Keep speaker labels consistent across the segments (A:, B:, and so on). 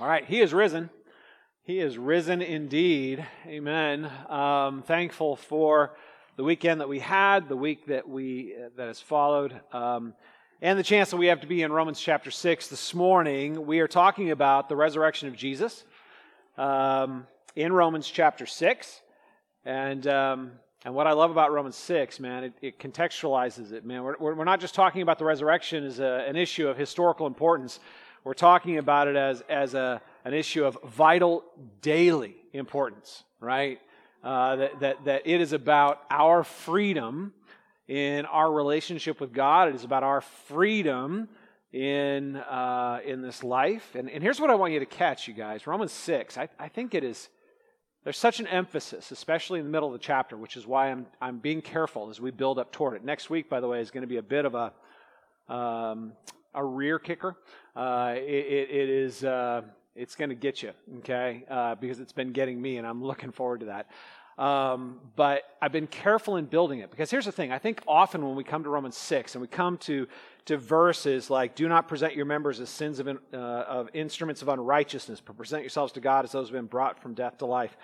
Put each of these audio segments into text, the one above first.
A: All right, he is risen. He is risen indeed. Amen. Um, thankful for the weekend that we had, the week that we uh, that has followed, um, and the chance that we have to be in Romans chapter six this morning. We are talking about the resurrection of Jesus um, in Romans chapter six, and um, and what I love about Romans six, man, it, it contextualizes it, man. We're, we're not just talking about the resurrection as a, an issue of historical importance. We're talking about it as, as a, an issue of vital daily importance, right? Uh, that, that, that it is about our freedom in our relationship with God. It is about our freedom in, uh, in this life. And, and here's what I want you to catch, you guys Romans 6. I, I think it is, there's such an emphasis, especially in the middle of the chapter, which is why I'm, I'm being careful as we build up toward it. Next week, by the way, is going to be a bit of a, um, a rear kicker. Uh, it, it, is uh, it's going to get you, okay? Uh, because it's been getting me, and I'm looking forward to that. Um, but I've been careful in building it because here's the thing. I think often when we come to Romans 6 and we come to, to verses like, do not present your members as sins of, uh, of instruments of unrighteousness, but present yourselves to God as those who have been brought from death to life.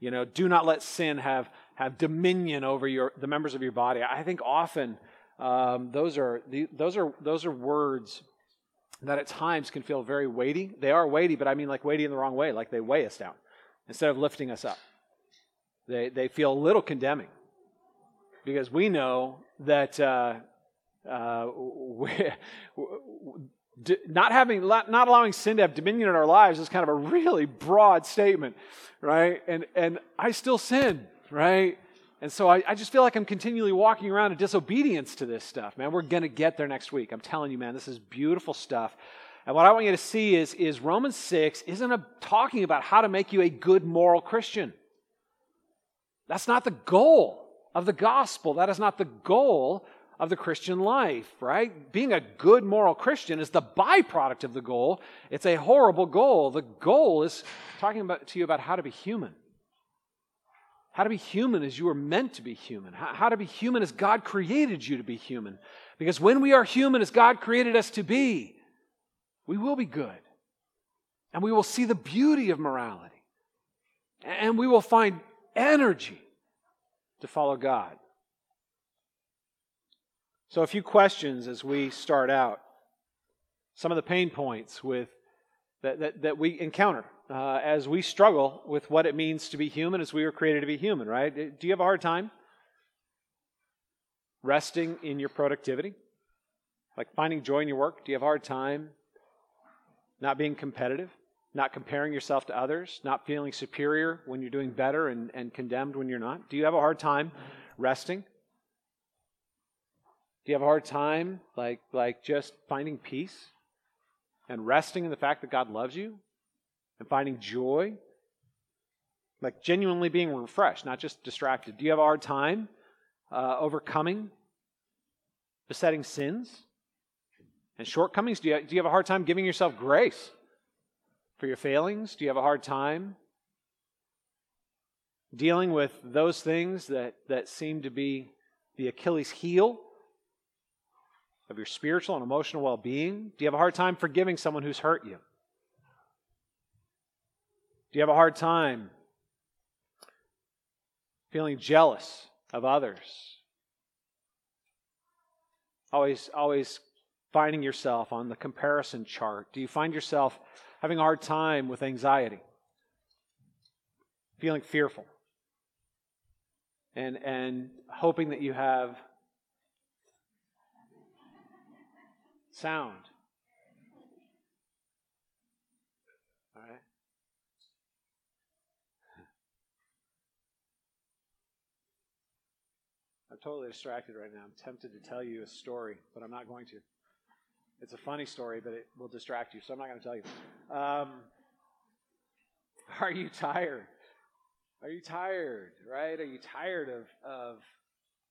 A: You know, do not let sin have, have dominion over your, the members of your body. I think often um, those, are, those, are, those are words that at times can feel very weighty. They are weighty, but I mean like weighty in the wrong way, like they weigh us down instead of lifting us up. They, they feel a little condemning because we know that uh, uh, not having not allowing sin to have dominion in our lives is kind of a really broad statement right and and i still sin right and so I, I, just feel like I'm continually walking around in disobedience to this stuff, man. We're going to get there next week. I'm telling you, man, this is beautiful stuff. And what I want you to see is, is Romans 6 isn't a, talking about how to make you a good moral Christian. That's not the goal of the gospel. That is not the goal of the Christian life, right? Being a good moral Christian is the byproduct of the goal. It's a horrible goal. The goal is talking about, to you about how to be human how to be human as you were meant to be human. How, how to be human as God created you to be human. Because when we are human as God created us to be, we will be good. And we will see the beauty of morality. And we will find energy to follow God. So, a few questions as we start out. Some of the pain points with, that, that, that we encounter uh, as we struggle with what it means to be human as we were created to be human, right? Do you have a hard time resting in your productivity? Like finding joy in your work? Do you have a hard time not being competitive? Not comparing yourself to others? Not feeling superior when you're doing better and, and condemned when you're not? Do you have a hard time resting? Do you have a hard time like like just finding peace and resting in the fact that God loves you and finding joy, like genuinely being refreshed, not just distracted? Do you have a hard time uh, overcoming besetting sins and shortcomings? Do you, do you have a hard time giving yourself grace for your failings? Do you have a hard time dealing with those things that, that seem to be the Achilles heel of your spiritual and emotional well being? Do you have a hard time forgiving someone who's hurt you? Do you have a hard time feeling jealous of others? Always, always finding yourself on the comparison chart. Do you find yourself having a hard time with anxiety? Feeling fearful? And, and hoping that you have sound All right? I'm totally distracted right now. I'm tempted to tell you a story, but I'm not going to. It's a funny story, but it will distract you, so I'm not going to tell you. Um, are you tired? Are you tired, right? Are you tired of, of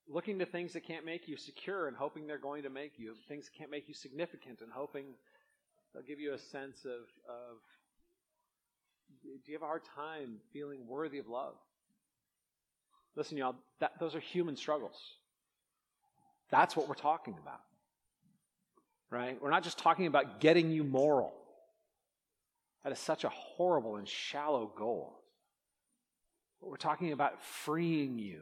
A: looking to things that can't make you secure and hoping they're going to make you, things that can't make you significant and hoping they'll give you a sense of, of do you have a hard time feeling worthy of love? Listen, y'all, that, those are human struggles. That's what we're talking about. Right? We're not just talking about getting you moral. That is such a horrible and shallow goal. But we're talking about freeing you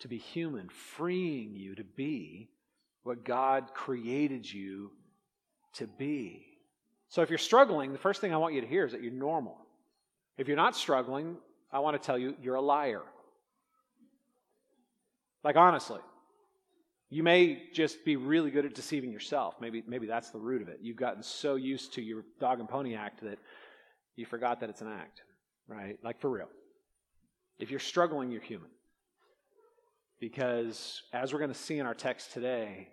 A: to be human, freeing you to be what God created you to be. So if you're struggling, the first thing I want you to hear is that you're normal. If you're not struggling, I want to tell you you're a liar. Like, honestly. You may just be really good at deceiving yourself. Maybe, maybe that's the root of it. You've gotten so used to your dog and pony act that you forgot that it's an act, right? Like, for real. If you're struggling, you're human. Because, as we're going to see in our text today,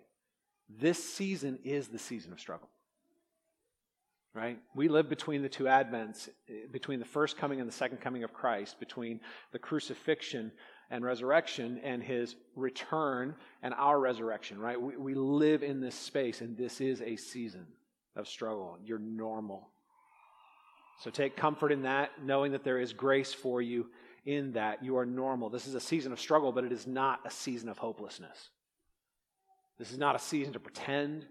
A: this season is the season of struggle. Right? We live between the two advents, eh, between the first coming and the second coming of Christ, between the crucifixion and resurrection and his return and our resurrection, right? We, we live in this space, and this is a season of struggle. You're normal. So take comfort in that, knowing that there is grace for you in that. You are normal. This is a season of struggle, but it is not a season of hopelessness. This is not a season to pretend.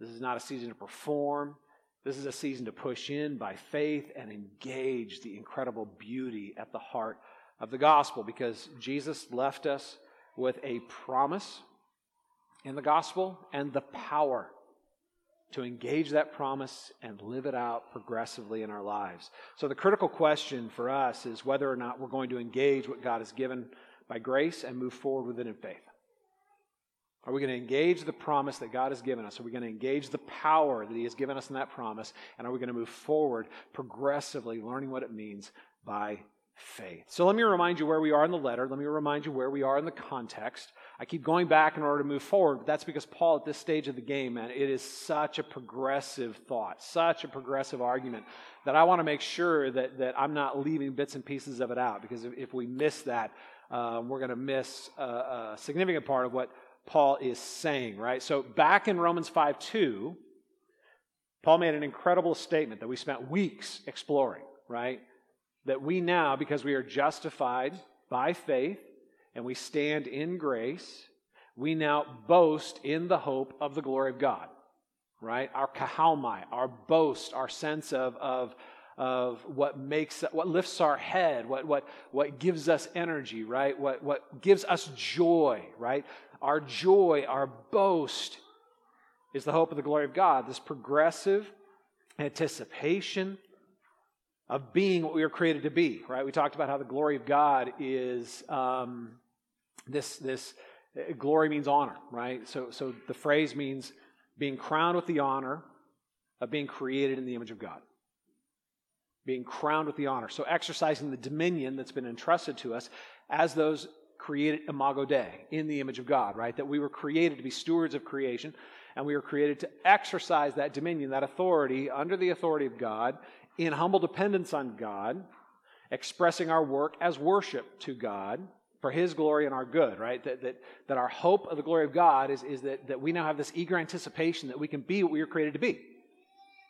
A: This is not a season to perform. This is a season to push in by faith and engage the incredible beauty at the heart of the gospel because Jesus left us with a promise in the gospel and the power to engage that promise and live it out progressively in our lives. So, the critical question for us is whether or not we're going to engage what God has given by grace and move forward with it in faith. Are we going to engage the promise that God has given us? Are we going to engage the power that He has given us in that promise? And are we going to move forward progressively, learning what it means by faith. So let me remind you where we are in the letter. Let me remind you where we are in the context. I keep going back in order to move forward, but that's because Paul, at this stage of the game, man, it is such a progressive thought, such a progressive argument that I want to make sure that, that I'm not leaving bits and pieces of it out because if, if we miss that, um, we're going to miss a, a significant part of what Paul is saying, right? So back in Romans 5 2, Paul made an incredible statement that we spent weeks exploring, right? that we now, because we are justified by faith and we stand in grace, we now boast in the hope of the glory of God. Right? Our kauchaomai, our boast, our sense of, of, of what makes what lifts our head, what, what, what gives us energy, right? What, what gives us joy, right? Our joy, our boast is the hope of the glory of God, this progressive anticipation of being what we were created to be, right? We talked about how the glory of God is um, this, this uh, glory means honor, right? So, so the phrase means being crowned with the honor of being created in the image of God. Being crowned with the honor. So exercising the dominion that's been entrusted to us as those created imago Dei, in the image of God, right? That we were created to be stewards of creation, and we were created to exercise that dominion, that authority, under the authority of God, in humble dependence on God, expressing our work as worship to God for His glory and our good, right? That, that, that our hope of the glory of God is, is that, that we now have this eager anticipation that we can be what we were created to be.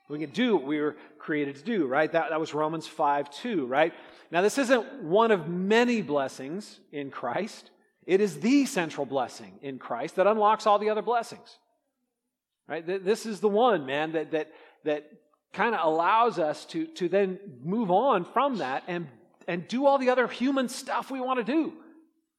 A: We can do what we were created to do, right? That, that was Romans 5 2, right? Now, this isn't one of many blessings in Christ. It is the central blessing in Christ that unlocks all the other blessings. Right? This is the one, man, that, that, that kind of allows us to, to then move on from that and, and do all the other human stuff we want to do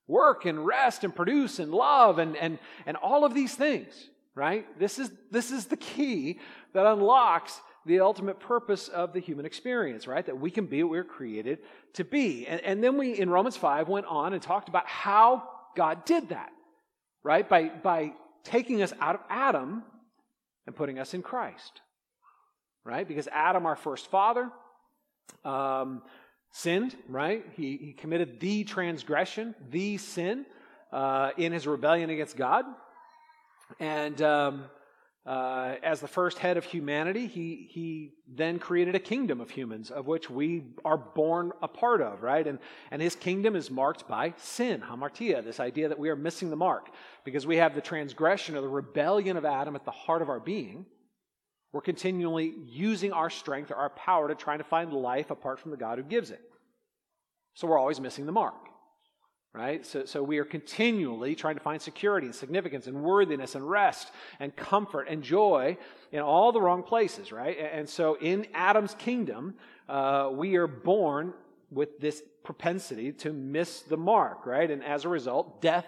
A: work and rest and produce and love and, and, and all of these things right? This is this is the key that unlocks the ultimate purpose of the human experience right? That we can be what we we're created to be. And, and then we in romans 5 went on and talked about how god did that right? By by taking us out of adam and putting us in christ right? Because Adam, our first father, um, sinned, right? He, he committed the transgression, the sin, uh, in his rebellion against God. And um, uh, as the first head of humanity, he, he then created a kingdom of humans, of which we are born a part of, right? And, and his kingdom is marked by sin, hamartia, this idea that we are missing the mark, because we have the transgression or the rebellion of Adam at the heart of our being. We're continually using our strength or our power to try to find life apart from the God who gives it. So we're always missing the mark. right? So, so we are continually trying to find security and significance and worthiness and rest and comfort and joy in all the wrong places, right? And so in Adam's kingdom, uh, we are born with this propensity to miss the mark, right? And as a result, death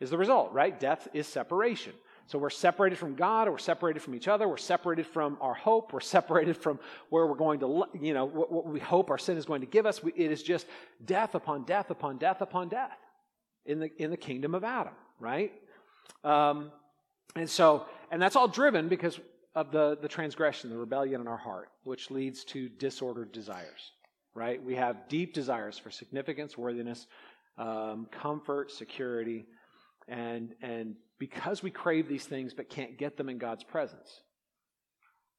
A: is the result, right? Death is separation. So we're separated from God, we're separated from each other, we're separated from our hope, we're separated from where we're going to, you know, what, what we hope our sin is going to give us. We, it is just death upon death upon death upon death in the, in the kingdom of Adam, right? Um, and so, and that's all driven because of the, the transgression, the rebellion in our heart, which leads to disordered desires, right? We have deep desires for significance, worthiness, um, comfort, security, and, and because we crave these things but can't get them in God's presence,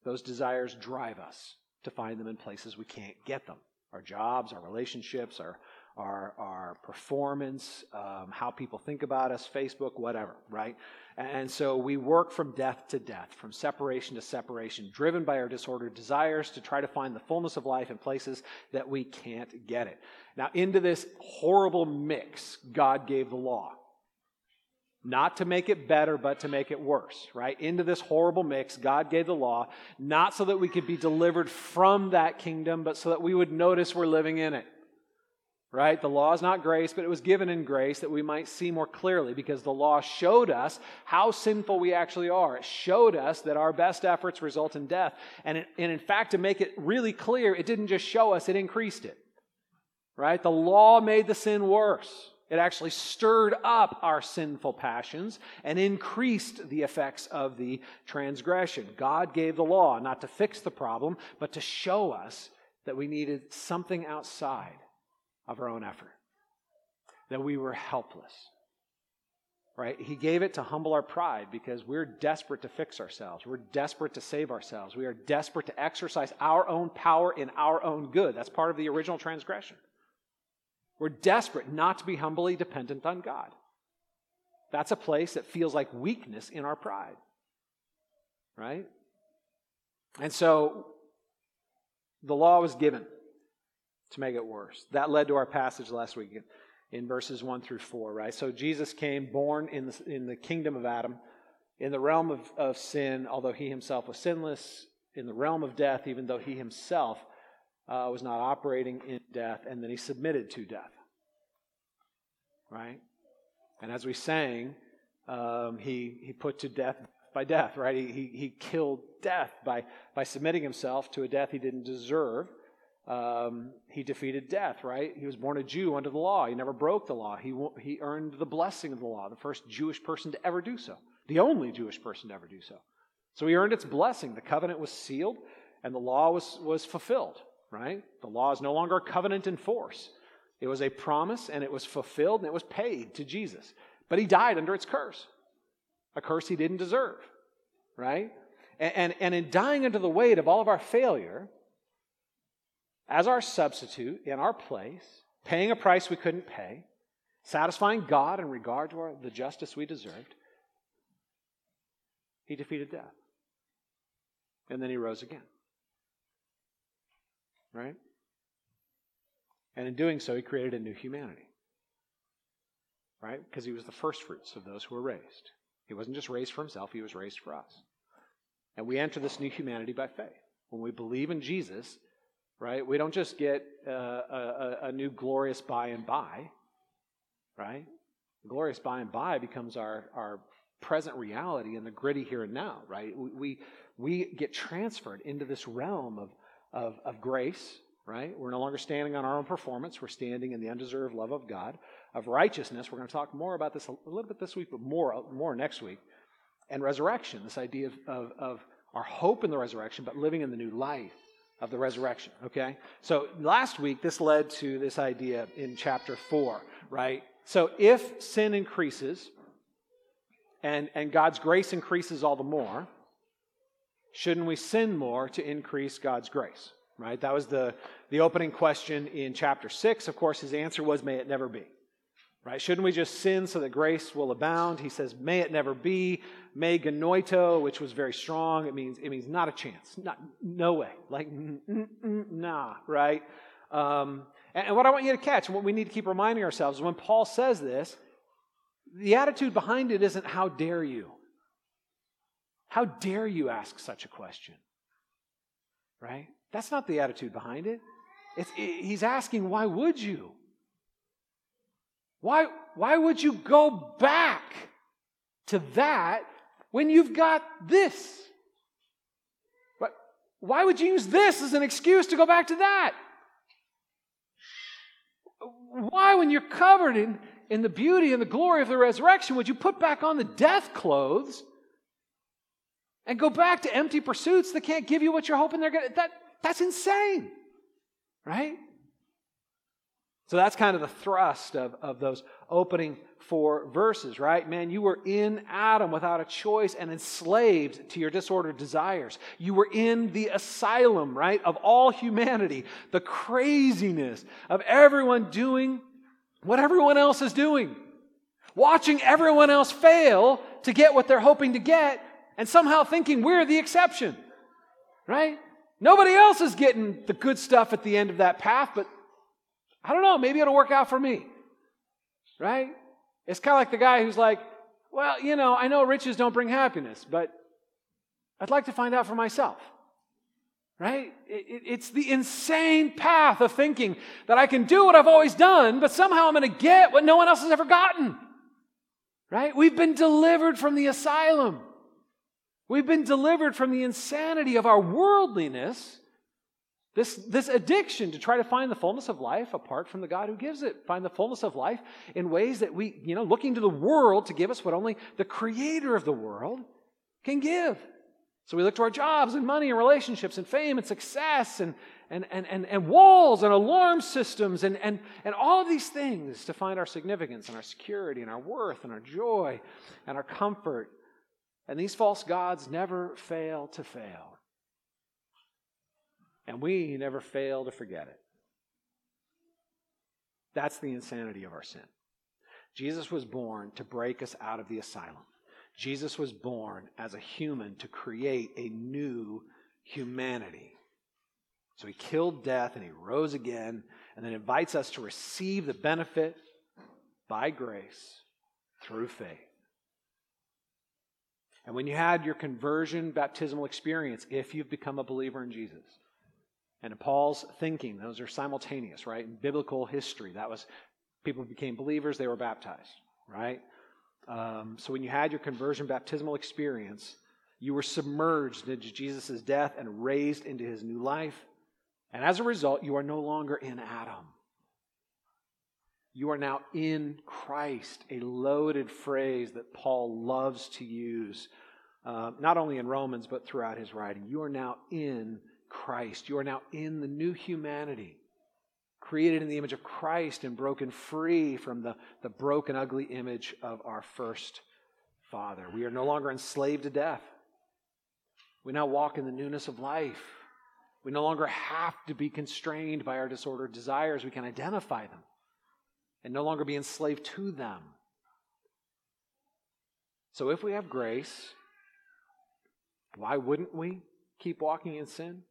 A: those desires drive us to find them in places we can't get them our jobs, our relationships, our, our, our performance, um, how people think about us, Facebook, whatever, right? And so we work from death to death, from separation to separation, driven by our disordered desires to try to find the fullness of life in places that we can't get it. Now, into this horrible mix, God gave the law not to make it better, but to make it worse, right? Into this horrible mix, God gave the law, not so that we could be delivered from that kingdom, but so that we would notice we're living in it, right? The law is not grace, but it was given in grace that we might see more clearly because the law showed us how sinful we actually are. It showed us that our best efforts result in death. And, it, and in fact, to make it really clear, it didn't just show us, it increased it, right? The law made the sin worse. It actually stirred up our sinful passions and increased the effects of the transgression. God gave the law not to fix the problem, but to show us that we needed something outside of our own effort, that we were helpless. Right? He gave it to humble our pride because we're desperate to fix ourselves. We're desperate to save ourselves. We are desperate to exercise our own power in our own good. That's part of the original transgression. We're desperate not to be humbly dependent on God. That's a place that feels like weakness in our pride. Right? And so the law was given to make it worse. That led to our passage last week in verses 1 through 4, right? So Jesus came born in the, in the kingdom of Adam, in the realm of, of sin, although he himself was sinless, in the realm of death, even though he himself uh, was not operating in death, and then he submitted to death. Right? And as we sang, um, he, he put to death by death, right? He, he, he killed death by, by submitting himself to a death he didn't deserve. Um, he defeated death, right? He was born a Jew under the law. He never broke the law. He, he earned the blessing of the law, the first Jewish person to ever do so, the only Jewish person to ever do so. So he earned its blessing. The covenant was sealed, and the law was, was fulfilled right? The law is no longer a covenant in force. It was a promise and it was fulfilled and it was paid to Jesus. But he died under its curse, a curse he didn't deserve, right? And, and, and in dying under the weight of all of our failure, as our substitute in our place, paying a price we couldn't pay, satisfying God in regard to our, the justice we deserved, he defeated death. And then he rose again right? And in doing so, he created a new humanity, right? Because he was the first fruits of those who were raised. He wasn't just raised for himself, he was raised for us. And we enter this new humanity by faith. When we believe in Jesus, right, we don't just get uh, a, a, new glorious by and by, right? The glorious by and by becomes our, our present reality in the gritty here and now, right? We, we, we get transferred into this realm of of, of grace, right? We're no longer standing on our own performance. We're standing in the undeserved love of God. Of righteousness, we're going to talk more about this a little bit this week, but more, more next week. And resurrection, this idea of, of, of our hope in the resurrection, but living in the new life of the resurrection, okay? So last week, this led to this idea in chapter 4, right? So if sin increases and, and God's grace increases all the more, shouldn't we sin more to increase God's grace? Right? That was the, the opening question in chapter 6. Of course, his answer was, may it never be. Right? Shouldn't we just sin so that grace will abound? He says, may it never be. Me genoito, which was very strong. It means, it means not a chance. Not, no way. Like, mm, mm, mm, nah, right? Um, And what I want you to catch, and what we need to keep reminding ourselves, is when Paul says this, the attitude behind it isn't, How dare you? How dare you ask such a question? Right? That's not the attitude behind it. It's, he's asking, Why would you? Why, why would you go back to that when you've got this? Why would you use this as an excuse to go back to that? Why, when you're covered in, in the beauty and the glory of the resurrection, would you put back on the death clothes and go back to empty pursuits that can't give you what you're hoping they're going to? That, that's insane, right? So that's kind of the thrust of, of those opening four verses, right? Man, you were in Adam without a choice and enslaved to your disordered desires. You were in the asylum, right, of all humanity, the craziness of everyone doing what everyone else is doing, watching everyone else fail to get what they're hoping to get, and somehow thinking we're the exception, right? Nobody else is getting the good stuff at the end of that path, but I don't know, maybe it'll work out for me. Right? It's kind of like the guy who's like, well, you know, I know riches don't bring happiness, but I'd like to find out for myself. Right? It, it, it's the insane path of thinking that I can do what I've always done, but somehow I'm going to get what no one else has ever gotten. Right? We've been delivered from the asylum. We've been delivered from the insanity of our worldliness this, this addiction to try to find the fullness of life apart from the God who gives it. Find the fullness of life in ways that we, you know, looking to the world to give us what only the creator of the world can give. So we look to our jobs and money and relationships and fame and success and, and, and, and, and walls and alarm systems and, and, and all of these things to find our significance and our security and our worth and our joy and our comfort. And these false gods never fail to fail. And we never fail to forget it. That's the insanity of our sin. Jesus was born to break us out of the asylum. Jesus was born as a human to create a new humanity. So he killed death and he rose again and then invites us to receive the benefit by grace through faith. And when you had your conversion baptismal experience, if you've become a believer in Jesus, and in Paul's thinking, those are simultaneous, right? In biblical history, that was people became believers, they were baptized, right? Um, so when you had your conversion baptismal experience, you were submerged into Jesus' death and raised into his new life. And as a result, you are no longer in Adam. You are now in Christ, a loaded phrase that Paul loves to use, uh, not only in Romans, but throughout his writing. You are now in Christ. You are now in the new humanity, created in the image of Christ and broken free from the, the broken, ugly image of our first father. We are no longer enslaved to death. We now walk in the newness of life. We no longer have to be constrained by our disordered desires. We can identify them and no longer be enslaved to them. So, if we have grace, why wouldn't we keep walking in sin?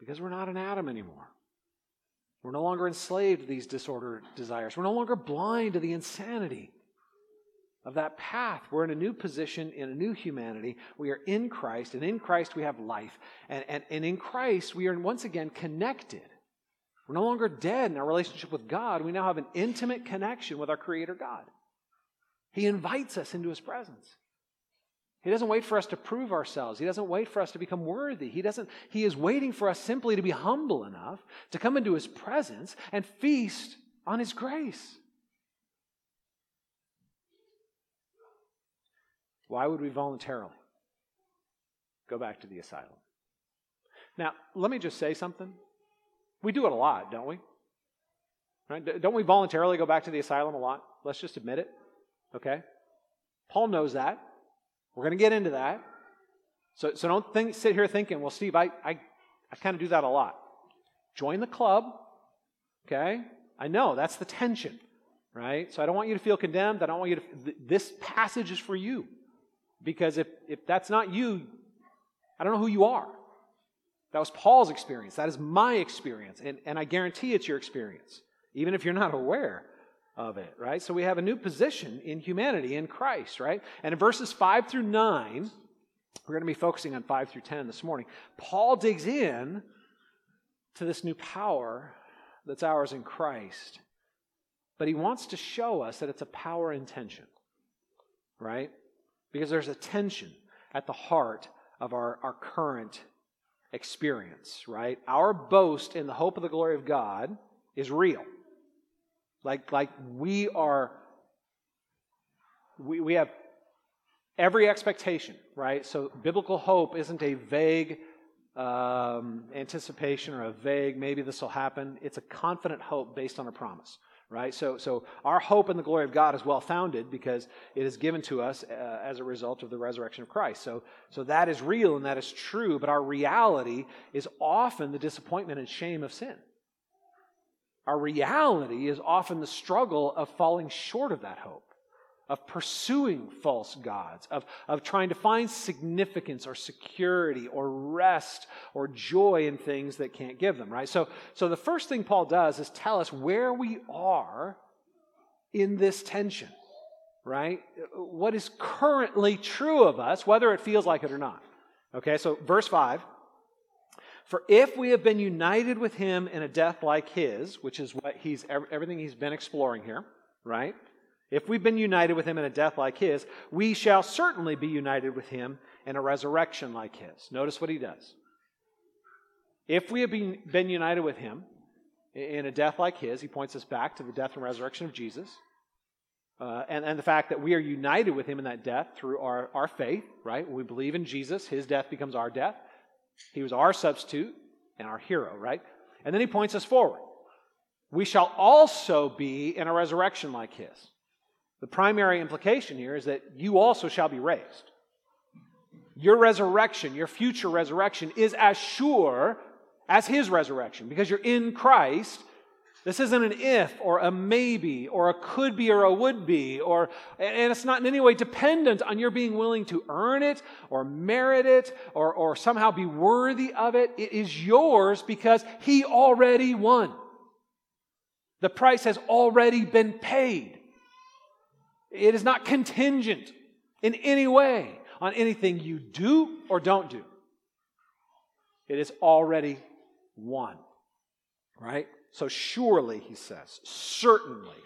A: Because we're not an Adam anymore. We're no longer enslaved to these disordered desires. We're no longer blind to the insanity of that path. We're in a new position, in a new humanity. We are in Christ, and in Christ we have life. And, and, and in Christ we are once again connected. We're no longer dead in our relationship with God. We now have an intimate connection with our Creator God. He invites us into His presence. He doesn't wait for us to prove ourselves. He doesn't wait for us to become worthy. He doesn't he is waiting for us simply to be humble enough to come into his presence and feast on his grace. Why would we voluntarily go back to the asylum? Now, let me just say something. We do it a lot, don't we? Right? Don't we voluntarily go back to the asylum a lot? Let's just admit it. Okay? Paul knows that. We're going to get into that. So, so don't think, sit here thinking, well, Steve, I, I, I kind of do that a lot. Join the club, okay? I know that's the tension, right? So I don't want you to feel condemned. I don't want you to, th- this passage is for you. Because if, if that's not you, I don't know who you are. That was Paul's experience. That is my experience. And, and I guarantee it's your experience, even if you're not aware of it, right? So we have a new position in humanity in Christ, right? And in verses 5 through 9, we're going to be focusing on 5 through 10 this morning. Paul digs in to this new power that's ours in Christ. But he wants to show us that it's a power in tension, right? Because there's a tension at the heart of our, our current experience, right? Our boast in the hope of the glory of God is real. Like, like we are, we, we have every expectation, right? So biblical hope isn't a vague um, anticipation or a vague, maybe this will happen. It's a confident hope based on a promise right? So, so our hope in the glory of God is well founded because it is given to us uh, as a result of the resurrection of Christ. So, so that is real and that is true, but our reality is often the disappointment and shame of sin. Our reality is often the struggle of falling short of that hope of pursuing false gods, of, of trying to find significance or security or rest or joy in things that can't give them, right? So, so the first thing Paul does is tell us where we are in this tension, right? What is currently true of us, whether it feels like it or not. Okay, so verse 5. For if we have been united with him in a death like his, which is what he's everything he's been exploring here, right? If we've been united with him in a death like his, we shall certainly be united with him in a resurrection like his. Notice what he does. If we have been, been united with him in a death like his, he points us back to the death and resurrection of Jesus. Uh, and, and the fact that we are united with him in that death through our, our faith, right? When we believe in Jesus, his death becomes our death. He was our substitute and our hero, right? And then he points us forward. We shall also be in a resurrection like his. The primary implication here is that you also shall be raised. Your resurrection, your future resurrection, is as sure as his resurrection because you're in Christ. This isn't an if or a maybe or a could be or a would be, or, and it's not in any way dependent on your being willing to earn it or merit it or, or somehow be worthy of it. It is yours because he already won. The price has already been paid. It is not contingent in any way on anything you do or don't do. It is already won. Right? So surely, he says, certainly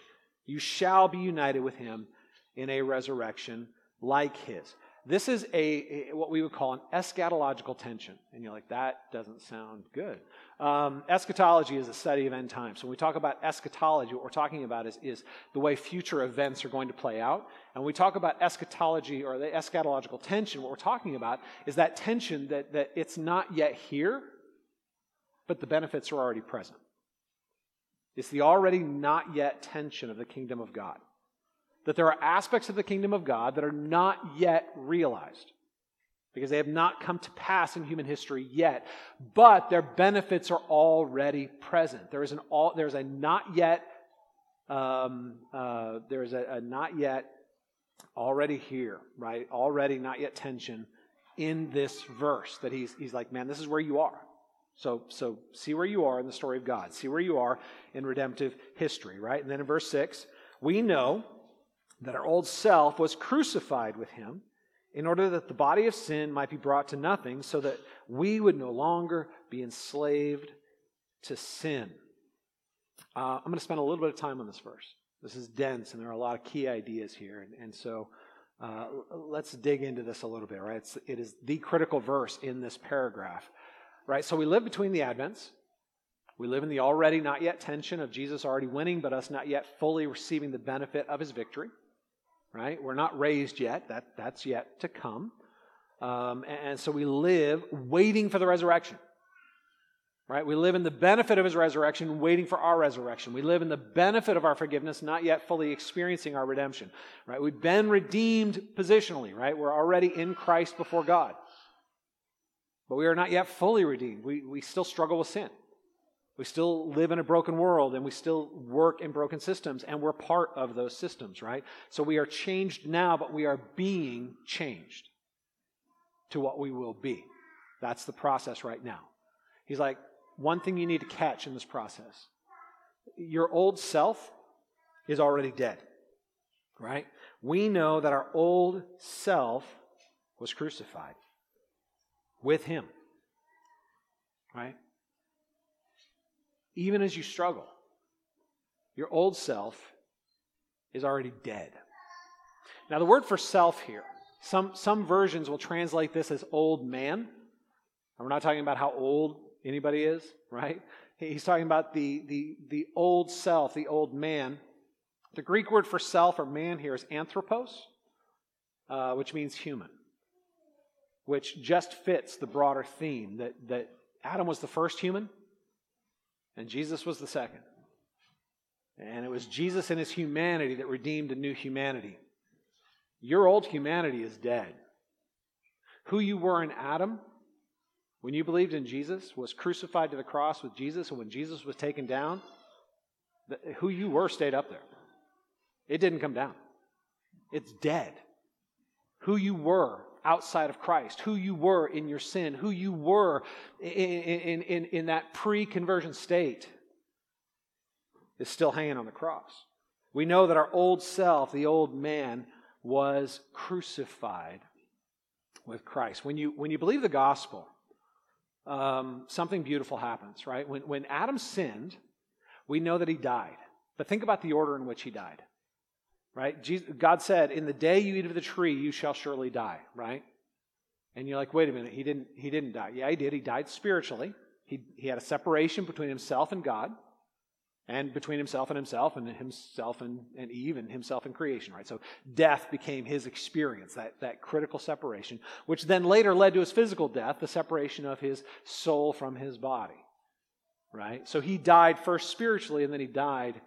A: you shall be united with him in a resurrection like his. This is a, a, what we would call an eschatological tension. And you're like, that doesn't sound good. Um, eschatology is a study of end times. So when we talk about eschatology, what we're talking about is, is the way future events are going to play out. And when we talk about eschatology or the eschatological tension, what we're talking about is that tension that, that it's not yet here, but the benefits are already present. It's the already not yet tension of the kingdom of God that there are aspects of the kingdom of God that are not yet realized because they have not come to pass in human history yet, but their benefits are already present. There is an all, there's a not yet, um, uh, there's a, a not yet already here, right? Already not yet tension in this verse that he's, he's like, man, this is where you are. So, so see where you are in the story of God. See where you are in redemptive history, right? And then in verse 6, we know that our old self was crucified with him in order that the body of sin might be brought to nothing, so that we would no longer be enslaved to sin. Uh, I'm going to spend a little bit of time on this verse. This is dense, and there are a lot of key ideas here. And, and so uh, let's dig into this a little bit, right? It's, it is the critical verse in this paragraph, right? So we live between the Advents. We live in the already not yet tension of Jesus already winning, but us not yet fully receiving the benefit of his victory right? We're not raised yet. That, that's yet to come. Um, and, and so we live waiting for the resurrection. Right? We live in the benefit of his resurrection, waiting for our resurrection. We live in the benefit of our forgiveness, not yet fully experiencing our redemption. Right? We've been redeemed positionally, right? We're already in Christ before God. But we are not yet fully redeemed. We, we still struggle with sin. We still live in a broken world and we still work in broken systems, and we're part of those systems, right? So we are changed now, but we are being changed to what we will be. That's the process right now. He's like, one thing you need to catch in this process your old self is already dead, right? We know that our old self was crucified with him, right? Even as you struggle, your old self is already dead. Now, the word for self here, some, some versions will translate this as old man. And we're not talking about how old anybody is, right? He's talking about the, the, the old self, the old man. The Greek word for self or man here is anthropos, uh, which means human, which just fits the broader theme that, that Adam was the first human and Jesus was the second. And it was Jesus and his humanity that redeemed a new humanity. Your old humanity is dead. Who you were in Adam, when you believed in Jesus, was crucified to the cross with Jesus, and when Jesus was taken down, who you were stayed up there. It didn't come down. It's dead. Who you were outside of Christ, who you were in your sin, who you were in, in, in, in that pre conversion state, is still hanging on the cross. We know that our old self, the old man, was crucified with Christ. When you, when you believe the gospel, um, something beautiful happens, right? When, when Adam sinned, we know that he died. But think about the order in which he died, right? Jesus, God said, In the day you eat of the tree, you shall surely die, right? And you're like, wait a minute, he didn't, he didn't die. Yeah, he did. He died spiritually. He, he had a separation between himself and God and between himself and himself and himself and, and eve and himself and creation right so death became his experience that, that critical separation which then later led to his physical death the separation of his soul from his body right so he died first spiritually and then he died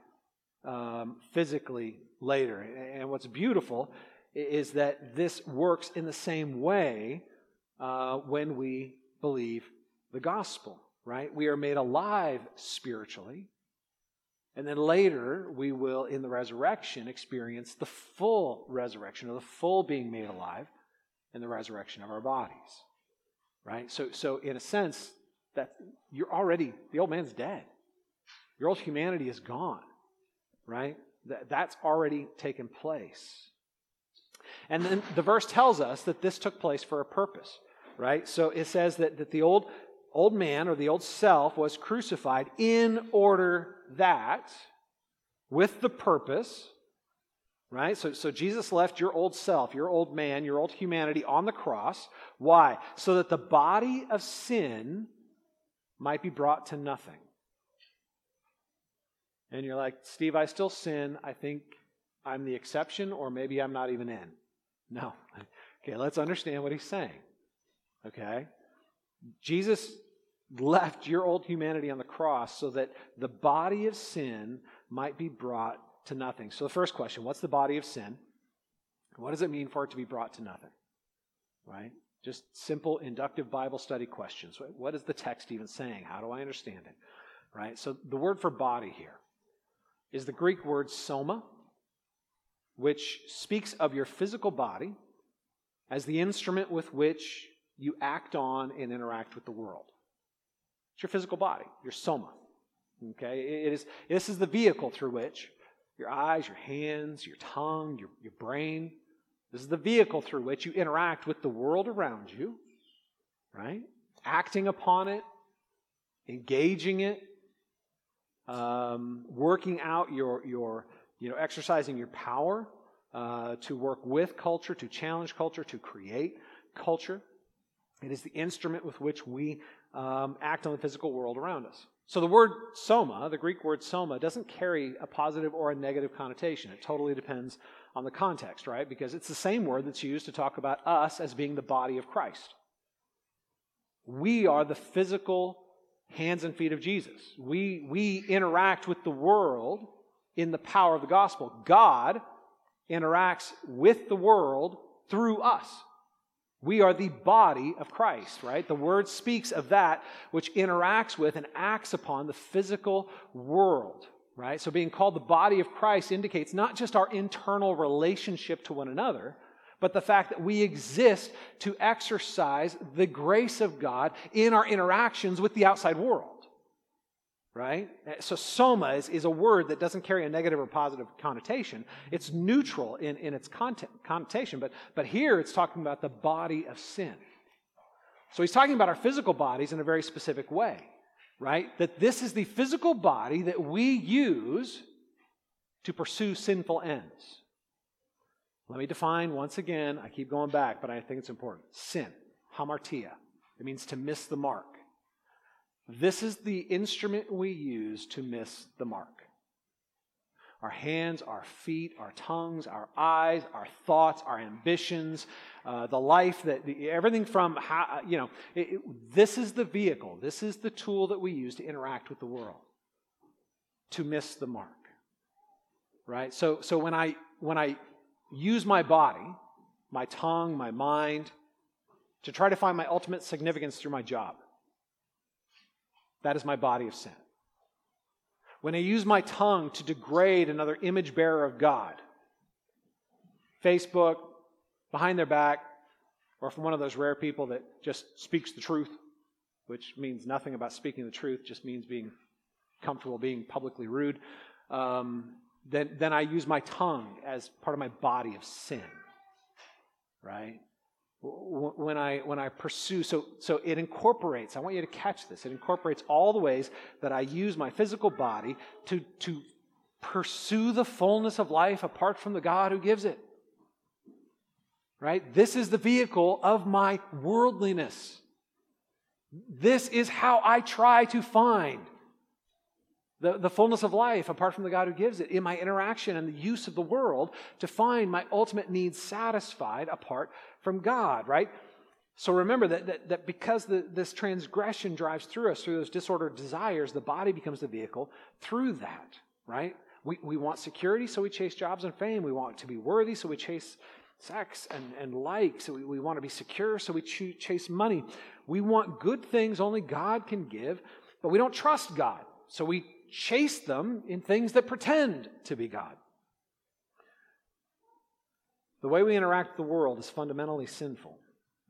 A: um, physically later and what's beautiful is that this works in the same way uh, when we believe the gospel right we are made alive spiritually and then later, we will, in the resurrection, experience the full resurrection, or the full being made alive in the resurrection of our bodies. Right? So, so in a sense, that you're already, the old man's dead. Your old humanity is gone. Right? That, that's already taken place. And then the verse tells us that this took place for a purpose. Right? So it says that, that the old old man or the old self was crucified in order that, with the purpose, right? So, so Jesus left your old self, your old man, your old humanity on the cross. Why? So that the body of sin might be brought to nothing. And you're like, Steve, I still sin. I think I'm the exception, or maybe I'm not even in. No. Okay, let's understand what he's saying. Okay? Jesus left your old humanity on the cross so that the body of sin might be brought to nothing. So, the first question what's the body of sin? What does it mean for it to be brought to nothing? Right? Just simple inductive Bible study questions. What is the text even saying? How do I understand it? Right? So, the word for body here is the Greek word soma, which speaks of your physical body as the instrument with which you act on and interact with the world. It's your physical body, your soma. Okay? It is, this is the vehicle through which your eyes, your hands, your tongue, your, your brain, this is the vehicle through which you interact with the world around you, right? Acting upon it, engaging it, um, working out your, your, you know, exercising your power uh, to work with culture, to challenge culture, to create culture. It is the instrument with which we um, act on the physical world around us. So the word soma, the Greek word soma, doesn't carry a positive or a negative connotation. It totally depends on the context, right? Because it's the same word that's used to talk about us as being the body of Christ. We are the physical hands and feet of Jesus. We, we interact with the world in the power of the gospel. God interacts with the world through us. We are the body of Christ, right? The word speaks of that which interacts with and acts upon the physical world, right? So being called the body of Christ indicates not just our internal relationship to one another, but the fact that we exist to exercise the grace of God in our interactions with the outside world. Right? So, soma is, is a word that doesn't carry a negative or positive connotation. It's neutral in, in its content, connotation, but, but here it's talking about the body of sin. So, he's talking about our physical bodies in a very specific way, right? That this is the physical body that we use to pursue sinful ends. Let me define once again, I keep going back, but I think it's important. Sin, hamartia. It means to miss the mark. This is the instrument we use to miss the mark. Our hands, our feet, our tongues, our eyes, our thoughts, our ambitions, uh, the life that, the, everything from how, you know, it, it, this is the vehicle, this is the tool that we use to interact with the world, to miss the mark. Right? So, so when I, when I use my body, my tongue, my mind, to try to find my ultimate significance through my job. That is my body of sin. When I use my tongue to degrade another image bearer of God, Facebook, behind their back, or from one of those rare people that just speaks the truth, which means nothing about speaking the truth, just means being comfortable being publicly rude. Um, then, then I use my tongue as part of my body of sin. Right? When I, when I pursue, so, so it incorporates, I want you to catch this, it incorporates all the ways that I use my physical body to, to pursue the fullness of life apart from the God who gives it. Right? This is the vehicle of my worldliness. This is how I try to find the, the fullness of life apart from the God who gives it in my interaction and the use of the world to find my ultimate needs satisfied apart from God, right? So remember that, that, that because the, this transgression drives through us, through those disordered desires, the body becomes the vehicle through that, right? We, we want security, so we chase jobs and fame. We want to be worthy, so we chase sex and, and likes. So we, we want to be secure, so we ch- chase money. We want good things only God can give, but we don't trust God. So we chase them in things that pretend to be God. The way we interact with the world is fundamentally sinful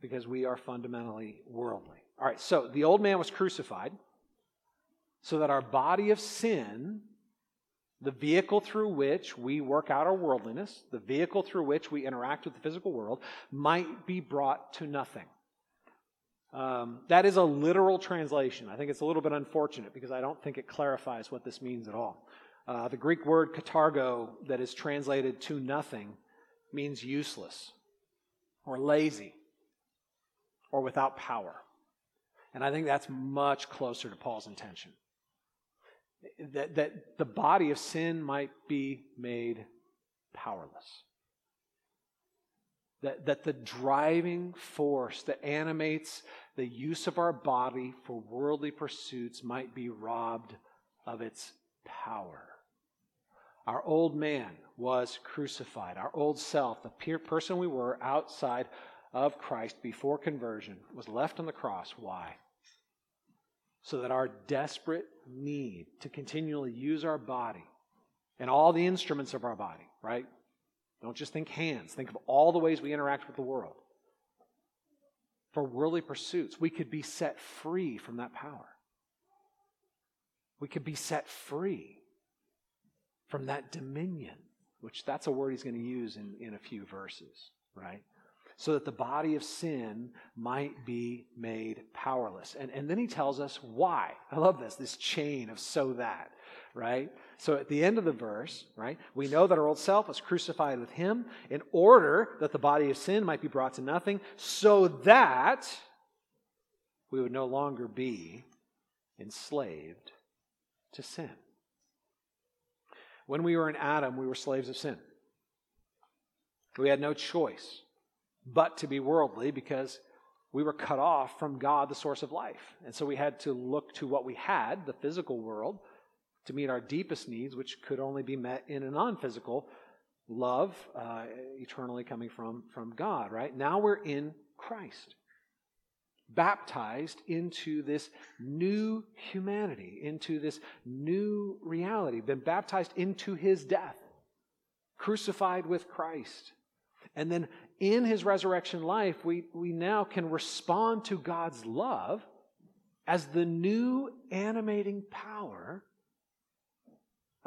A: because we are fundamentally worldly. All right, so the old man was crucified so that our body of sin, the vehicle through which we work out our worldliness, the vehicle through which we interact with the physical world, might be brought to nothing. Um, that is a literal translation. I think it's a little bit unfortunate because I don't think it clarifies what this means at all. Uh, the Greek word katargo, that is translated to nothing, means useless or lazy or without power. And I think that's much closer to Paul's intention. That, that the body of sin might be made powerless. That, that the driving force that animates the use of our body for worldly pursuits might be robbed of its power. Our old man was crucified. Our old self, the person we were outside of Christ before conversion, was left on the cross. Why? So that our desperate need to continually use our body and all the instruments of our body, right? Don't just think hands, think of all the ways we interact with the world. For worldly pursuits, we could be set free from that power. We could be set free from that dominion, which that's a word he's going to use in, in a few verses, right? So that the body of sin might be made powerless. And, and then he tells us why. I love this, this chain of so that right? So at the end of the verse, right, we know that our old self was crucified with him in order that the body of sin might be brought to nothing, so that we would no longer be enslaved to sin. When we were in Adam, we were slaves of sin. We had no choice but to be worldly because we were cut off from God, the source of life. And so we had to look to what we had, the physical world, to meet our deepest needs, which could only be met in a non physical love, uh, eternally coming from, from God, right? Now we're in Christ, baptized into this new humanity, into this new reality, been baptized into his death, crucified with Christ. And then in his resurrection life, we, we now can respond to God's love as the new animating power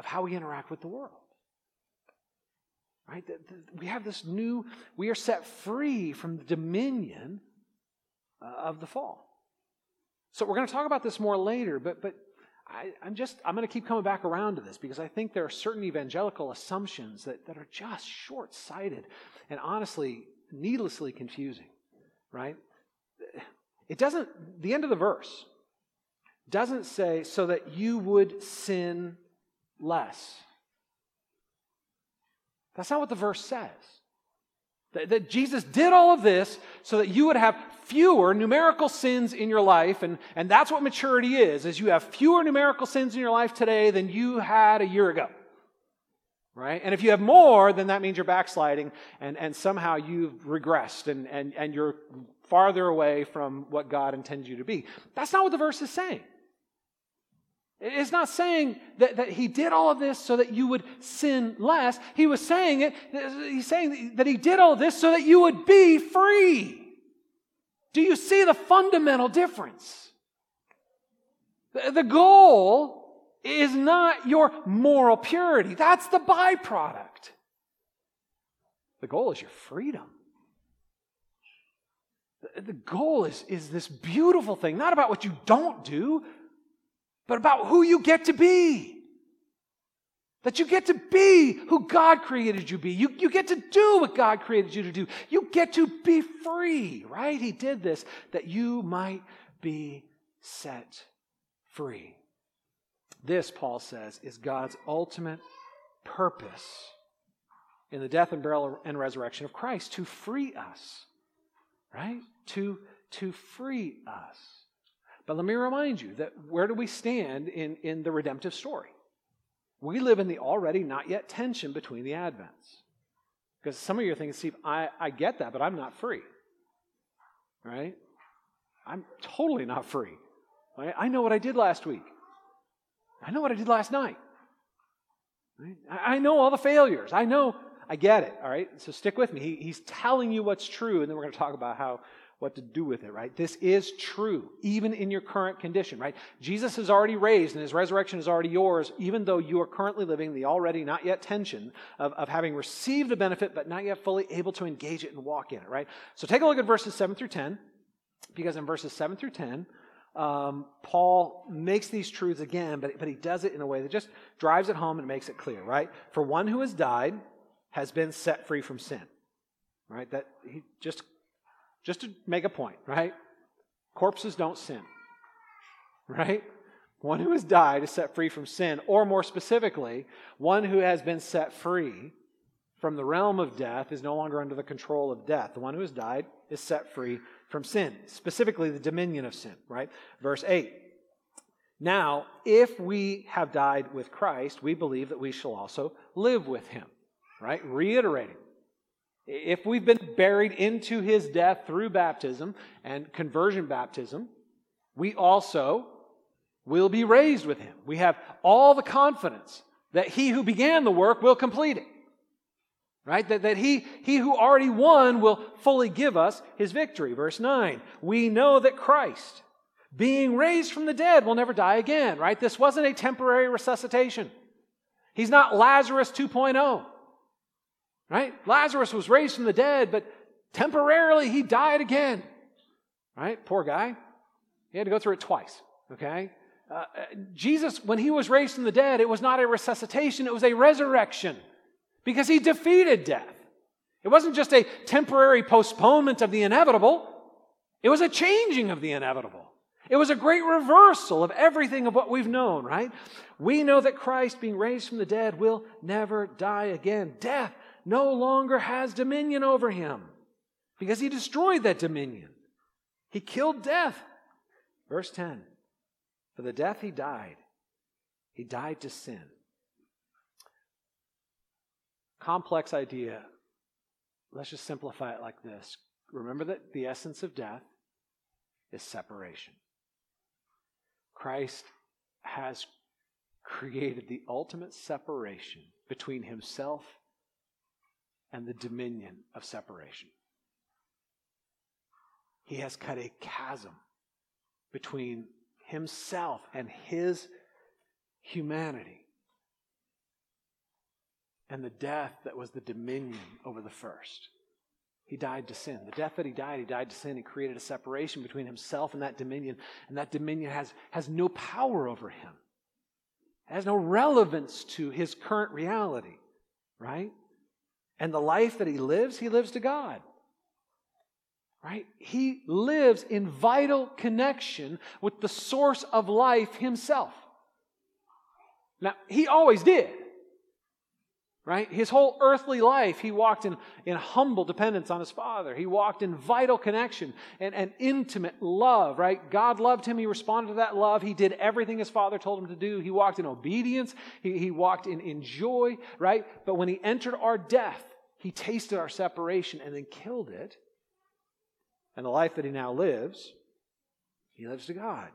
A: of how we interact with the world. Right? We have this new, we are set free from the dominion uh, of the fall. So we're going to talk about this more later, but, but I, am just, I'm going to keep coming back around to this because I think there are certain evangelical assumptions that, that are just short sighted and honestly needlessly confusing, right? It doesn't, the end of the verse doesn't say so that you would sin less. That's not what the verse says. That, that, Jesus did all of this so that you would have fewer numerical sins in your life. And, and that's what maturity is, is you have fewer numerical sins in your life today than you had a year ago. Right? And if you have more, then that means you're backsliding and, and somehow you've regressed and, and, and you're farther away from what God intends you to be. That's not what the verse is saying. It's not saying that, that he did all of this so that you would sin less. He was saying it, he's saying that he did all this so that you would be free. Do you see the fundamental difference? The goal is not your moral purity. That's the byproduct. The goal is your freedom. The goal is, is this beautiful thing, not about what you don't do, but about who you get to be. That you get to be who God created you to be. You, you get to do what God created you to do. You get to be free, right? He did this that you might be set free. This, Paul says, is God's ultimate purpose in the death and burial and resurrection of Christ to free us, right? To, to free us. But let me remind you that where do we stand in, in the redemptive story? We live in the already not yet tension between the advents. Because some of you are thinking, Steve, I, I get that, but I'm not free. Right? I'm totally not free. Right? I know what I did last week. I know what I did last night. Right? I, I know all the failures. I know, I get it. All right? So stick with me. He, he's telling you what's true, and then we're going to talk about how what to do with it, right? This is true, even in your current condition, right? Jesus is already raised and his resurrection is already yours, even though you are currently living the already not yet tension of, of having received a benefit but not yet fully able to engage it and walk in it, right? So take a look at verses 7 through 10, because in verses 7 through 10, um, Paul makes these truths again, but, but he does it in a way that just drives it home and makes it clear, right? For one who has died has been set free from sin, right? That he just just to make a point, right? Corpses don't sin, right? One who has died is set free from sin, or more specifically, one who has been set free from the realm of death is no longer under the control of death. The one who has died is set free from sin, specifically the dominion of sin, right? Verse 8. Now, if we have died with Christ, we believe that we shall also live with him, right? Reiterating if we've been buried into his death through baptism and conversion baptism, we also will be raised with him. We have all the confidence that he who began the work will complete it. Right? That, that he, he who already won will fully give us his victory. Verse 9. We know that Christ, being raised from the dead, will never die again. Right? This wasn't a temporary resuscitation. He's not Lazarus 2.0. Right? Lazarus was raised from the dead, but temporarily he died again. Right? Poor guy. He had to go through it twice. Okay? Uh, Jesus, when he was raised from the dead, it was not a resuscitation, it was a resurrection because he defeated death. It wasn't just a temporary postponement of the inevitable, it was a changing of the inevitable. It was a great reversal of everything of what we've known, right? We know that Christ, being raised from the dead, will never die again. Death no longer has dominion over him because he destroyed that dominion. He killed death. Verse 10 For the death he died, he died to sin. Complex idea. Let's just simplify it like this. Remember that the essence of death is separation. Christ has created the ultimate separation between himself and the dominion of separation. He has cut a chasm between himself and his humanity and the death that was the dominion over the first. He died to sin. The death that he died, he died to sin. He created a separation between himself and that dominion, and that dominion has, has no power over him. It has no relevance to his current reality, right? And the life that he lives, he lives to God. Right? He lives in vital connection with the source of life himself. Now, he always did. Right? His whole earthly life, he walked in, in humble dependence on his Father. He walked in vital connection and, and intimate love, right? God loved him. He responded to that love. He did everything his Father told him to do. He walked in obedience. He, he walked in, in joy, right? But when he entered our death, he tasted our separation and then killed it. And the life that he now lives, he lives to God.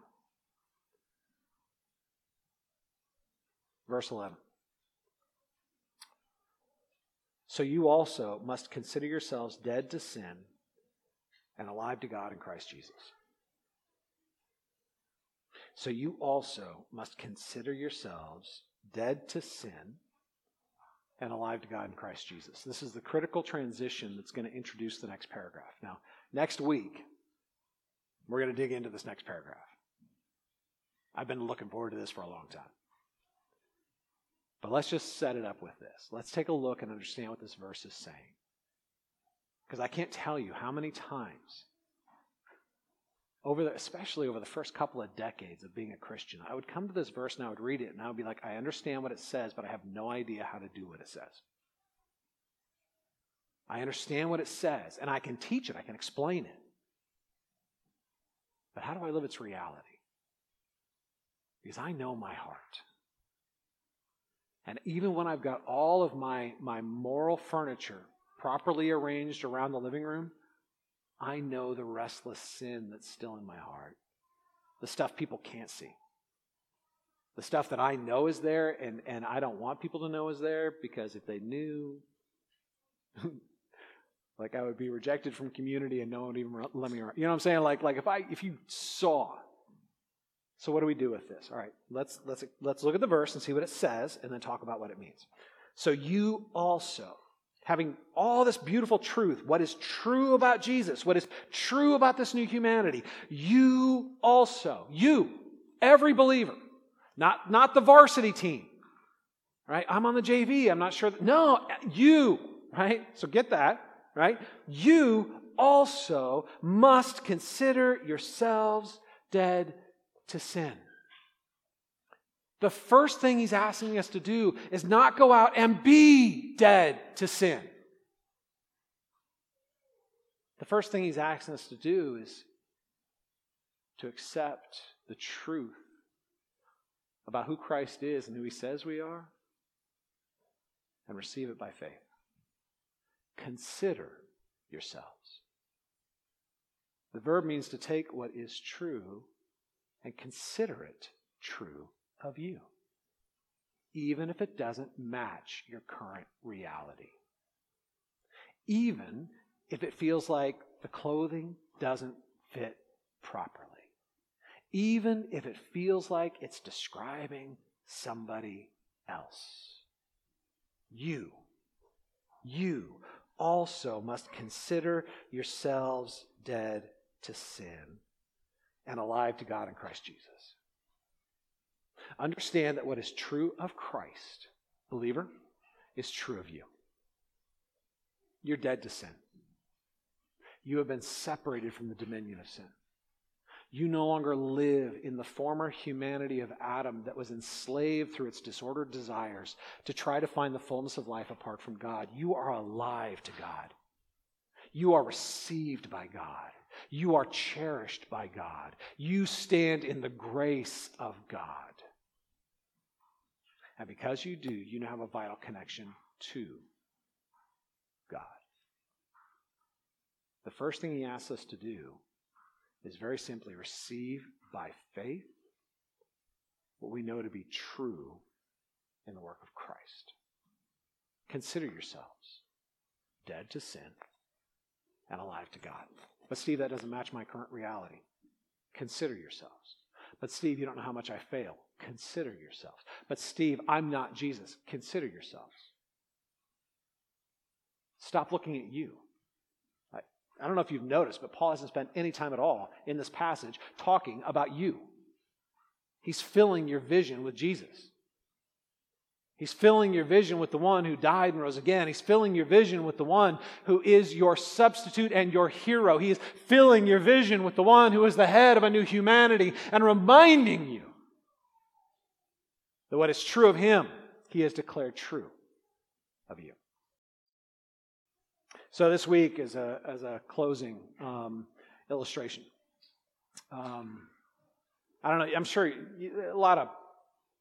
A: Verse 11. So you also must consider yourselves dead to sin and alive to God in Christ Jesus. So you also must consider yourselves dead to sin and alive to God in Christ Jesus. This is the critical transition that's going to introduce the next paragraph. Now, next week, we're going to dig into this next paragraph. I've been looking forward to this for a long time. But let's just set it up with this. Let's take a look and understand what this verse is saying. Because I can't tell you how many times, over the, especially over the first couple of decades of being a Christian, I would come to this verse and I would read it and I would be like, I understand what it says, but I have no idea how to do what it says. I understand what it says and I can teach it, I can explain it. But how do I live its reality? Because I know my heart. And even when I've got all of my, my moral furniture properly arranged around the living room, I know the restless sin that's still in my heart. The stuff people can't see. The stuff that I know is there and, and I don't want people to know is there because if they knew, like I would be rejected from community and no one would even let me. You know what I'm saying? Like, like if I if you saw so what do we do with this? All right, let's let's let's look at the verse and see what it says and then talk about what it means. So you also having all this beautiful truth, what is true about Jesus, what is true about this new humanity, you also, you, every believer, not not the varsity team. Right? I'm on the JV, I'm not sure that, no, you, right? So get that, right? You also must consider yourselves dead to sin. The first thing he's asking us to do is not go out and be dead to sin. The first thing he's asking us to do is to accept the truth about who Christ is and who he says we are and receive it by faith. Consider yourselves. The verb means to take what is true and consider it true of you, even if it doesn't match your current reality. Even if it feels like the clothing doesn't fit properly. Even if it feels like it's describing somebody else. You, you also must consider yourselves dead to sin and alive to God in Christ Jesus. Understand that what is true of Christ, believer, is true of you. You're dead to sin. You have been separated from the dominion of sin. You no longer live in the former humanity of Adam that was enslaved through its disordered desires to try to find the fullness of life apart from God. You are alive to God. You are received by God. You are cherished by God. You stand in the grace of God. And because you do, you now have a vital connection to God. The first thing he asks us to do is very simply receive by faith what we know to be true in the work of Christ. Consider yourselves dead to sin and alive to God. But, Steve, that doesn't match my current reality. Consider yourselves. But, Steve, you don't know how much I fail. Consider yourselves. But, Steve, I'm not Jesus. Consider yourselves. Stop looking at you. I, I don't know if you've noticed, but Paul hasn't spent any time at all in this passage talking about you. He's filling your vision with Jesus. He's filling your vision with the one who died and rose again. He's filling your vision with the one who is your substitute and your hero. He is filling your vision with the one who is the head of a new humanity and reminding you that what is true of him, he has declared true of you. So this week, is a, as a closing um, illustration, um, I don't know, I'm sure a lot of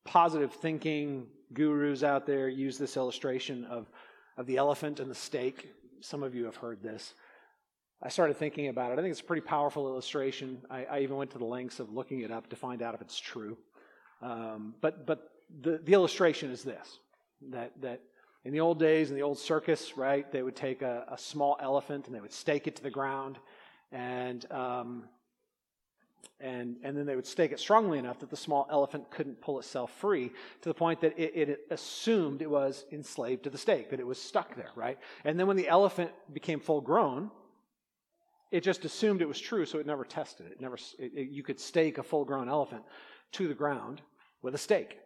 A: positive thinking gurus out there use this illustration of, of the elephant and the stake. Some of you have heard this. I started thinking about it. I think it's a pretty powerful illustration. I, I even went to the lengths of looking it up to find out if it's true. Um, but but the, the illustration is this that, that in the old days, in the old circus, right, they would take a, a small elephant and they would stake it to the ground. And um, and, and then they would stake it strongly enough that the small elephant couldn't pull itself free to the point that it, it, assumed it was enslaved to the stake, that it was stuck there, right? And then when the elephant became full grown, it just assumed it was true, so it never tested it. never, it, you could stake a full grown elephant to the ground with a stake.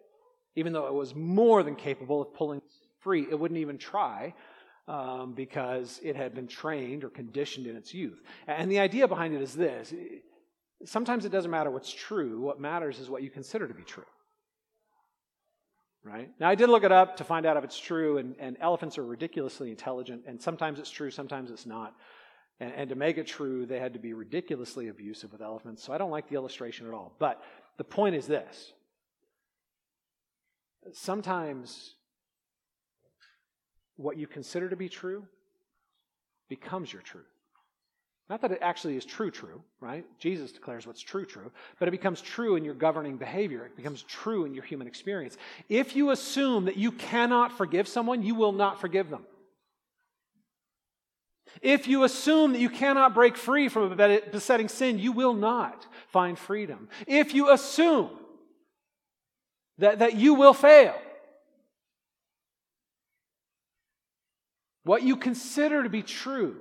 A: Even though it was more than capable of pulling free, it wouldn't even try um, because it had been trained or conditioned in its youth. And the idea behind it is this Sometimes it doesn't matter what's true. What matters is what you consider to be true. Right? Now, I did look it up to find out if it's true, and, and elephants are ridiculously intelligent, and sometimes it's true, sometimes it's not. And, and to make it true, they had to be ridiculously abusive with elephants, so I don't like the illustration at all. But the point is this sometimes what you consider to be true becomes your truth. Not that it actually is true, true, right? Jesus declares what's true, true, but it becomes true in your governing behavior. It becomes true in your human experience. If you assume that you cannot forgive someone, you will not forgive them. If you assume that you cannot break free from a besetting sin, you will not find freedom. If you assume that, that you will fail, what you consider to be true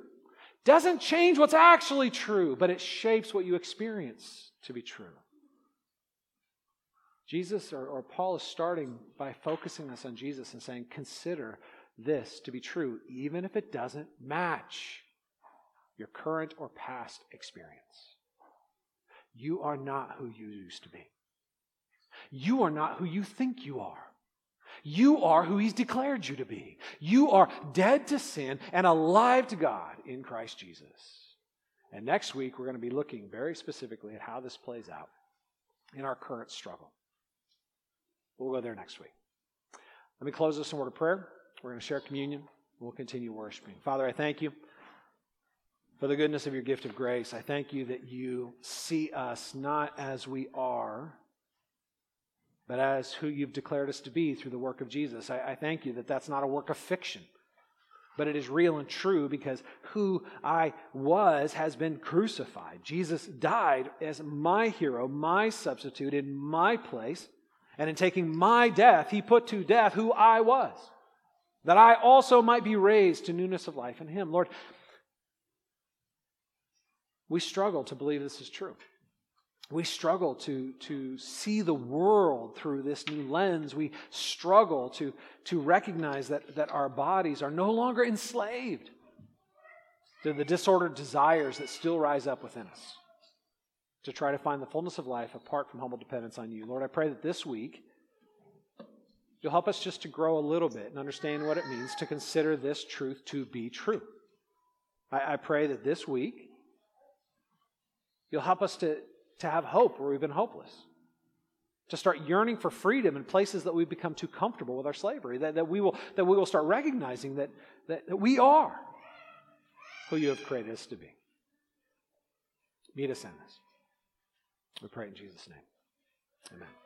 A: doesn't change what's actually true, but it shapes what you experience to be true. Jesus or, or, Paul is starting by focusing us on Jesus and saying, consider this to be true, even if it doesn't match your current or past experience. You are not who you used to be. You are not who you think you are. You are who He's declared you to be. You are dead to sin and alive to God in Christ Jesus. And next week, we're going to be looking very specifically at how this plays out in our current struggle. We'll go there next week. Let me close this in word of prayer. We're going to share communion. We'll continue worshiping. Father, I thank you for the goodness of your gift of grace. I thank you that you see us not as we are but as who you've declared us to be through the work of Jesus. I, I, thank you that that's not a work of fiction, but it is real and true because who I was has been crucified. Jesus died as my hero, my substitute in my place, and in taking my death, he put to death who I was, that I also might be raised to newness of life in him. Lord, we struggle to believe this is true we struggle to, to see the world through this new lens. We struggle to, to recognize that, that our bodies are no longer enslaved to the disordered desires that still rise up within us to try to find the fullness of life apart from humble dependence on you. Lord, I pray that this week you'll help us just to grow a little bit and understand what it means to consider this truth to be true. I, I pray that this week you'll help us to to have hope where we've been hopeless, to start yearning for freedom in places that we've become too comfortable with our slavery, that, that, we, will, that we will start recognizing that, that, that we are who you have created us to be. Meet us in this. We pray in Jesus' name. Amen.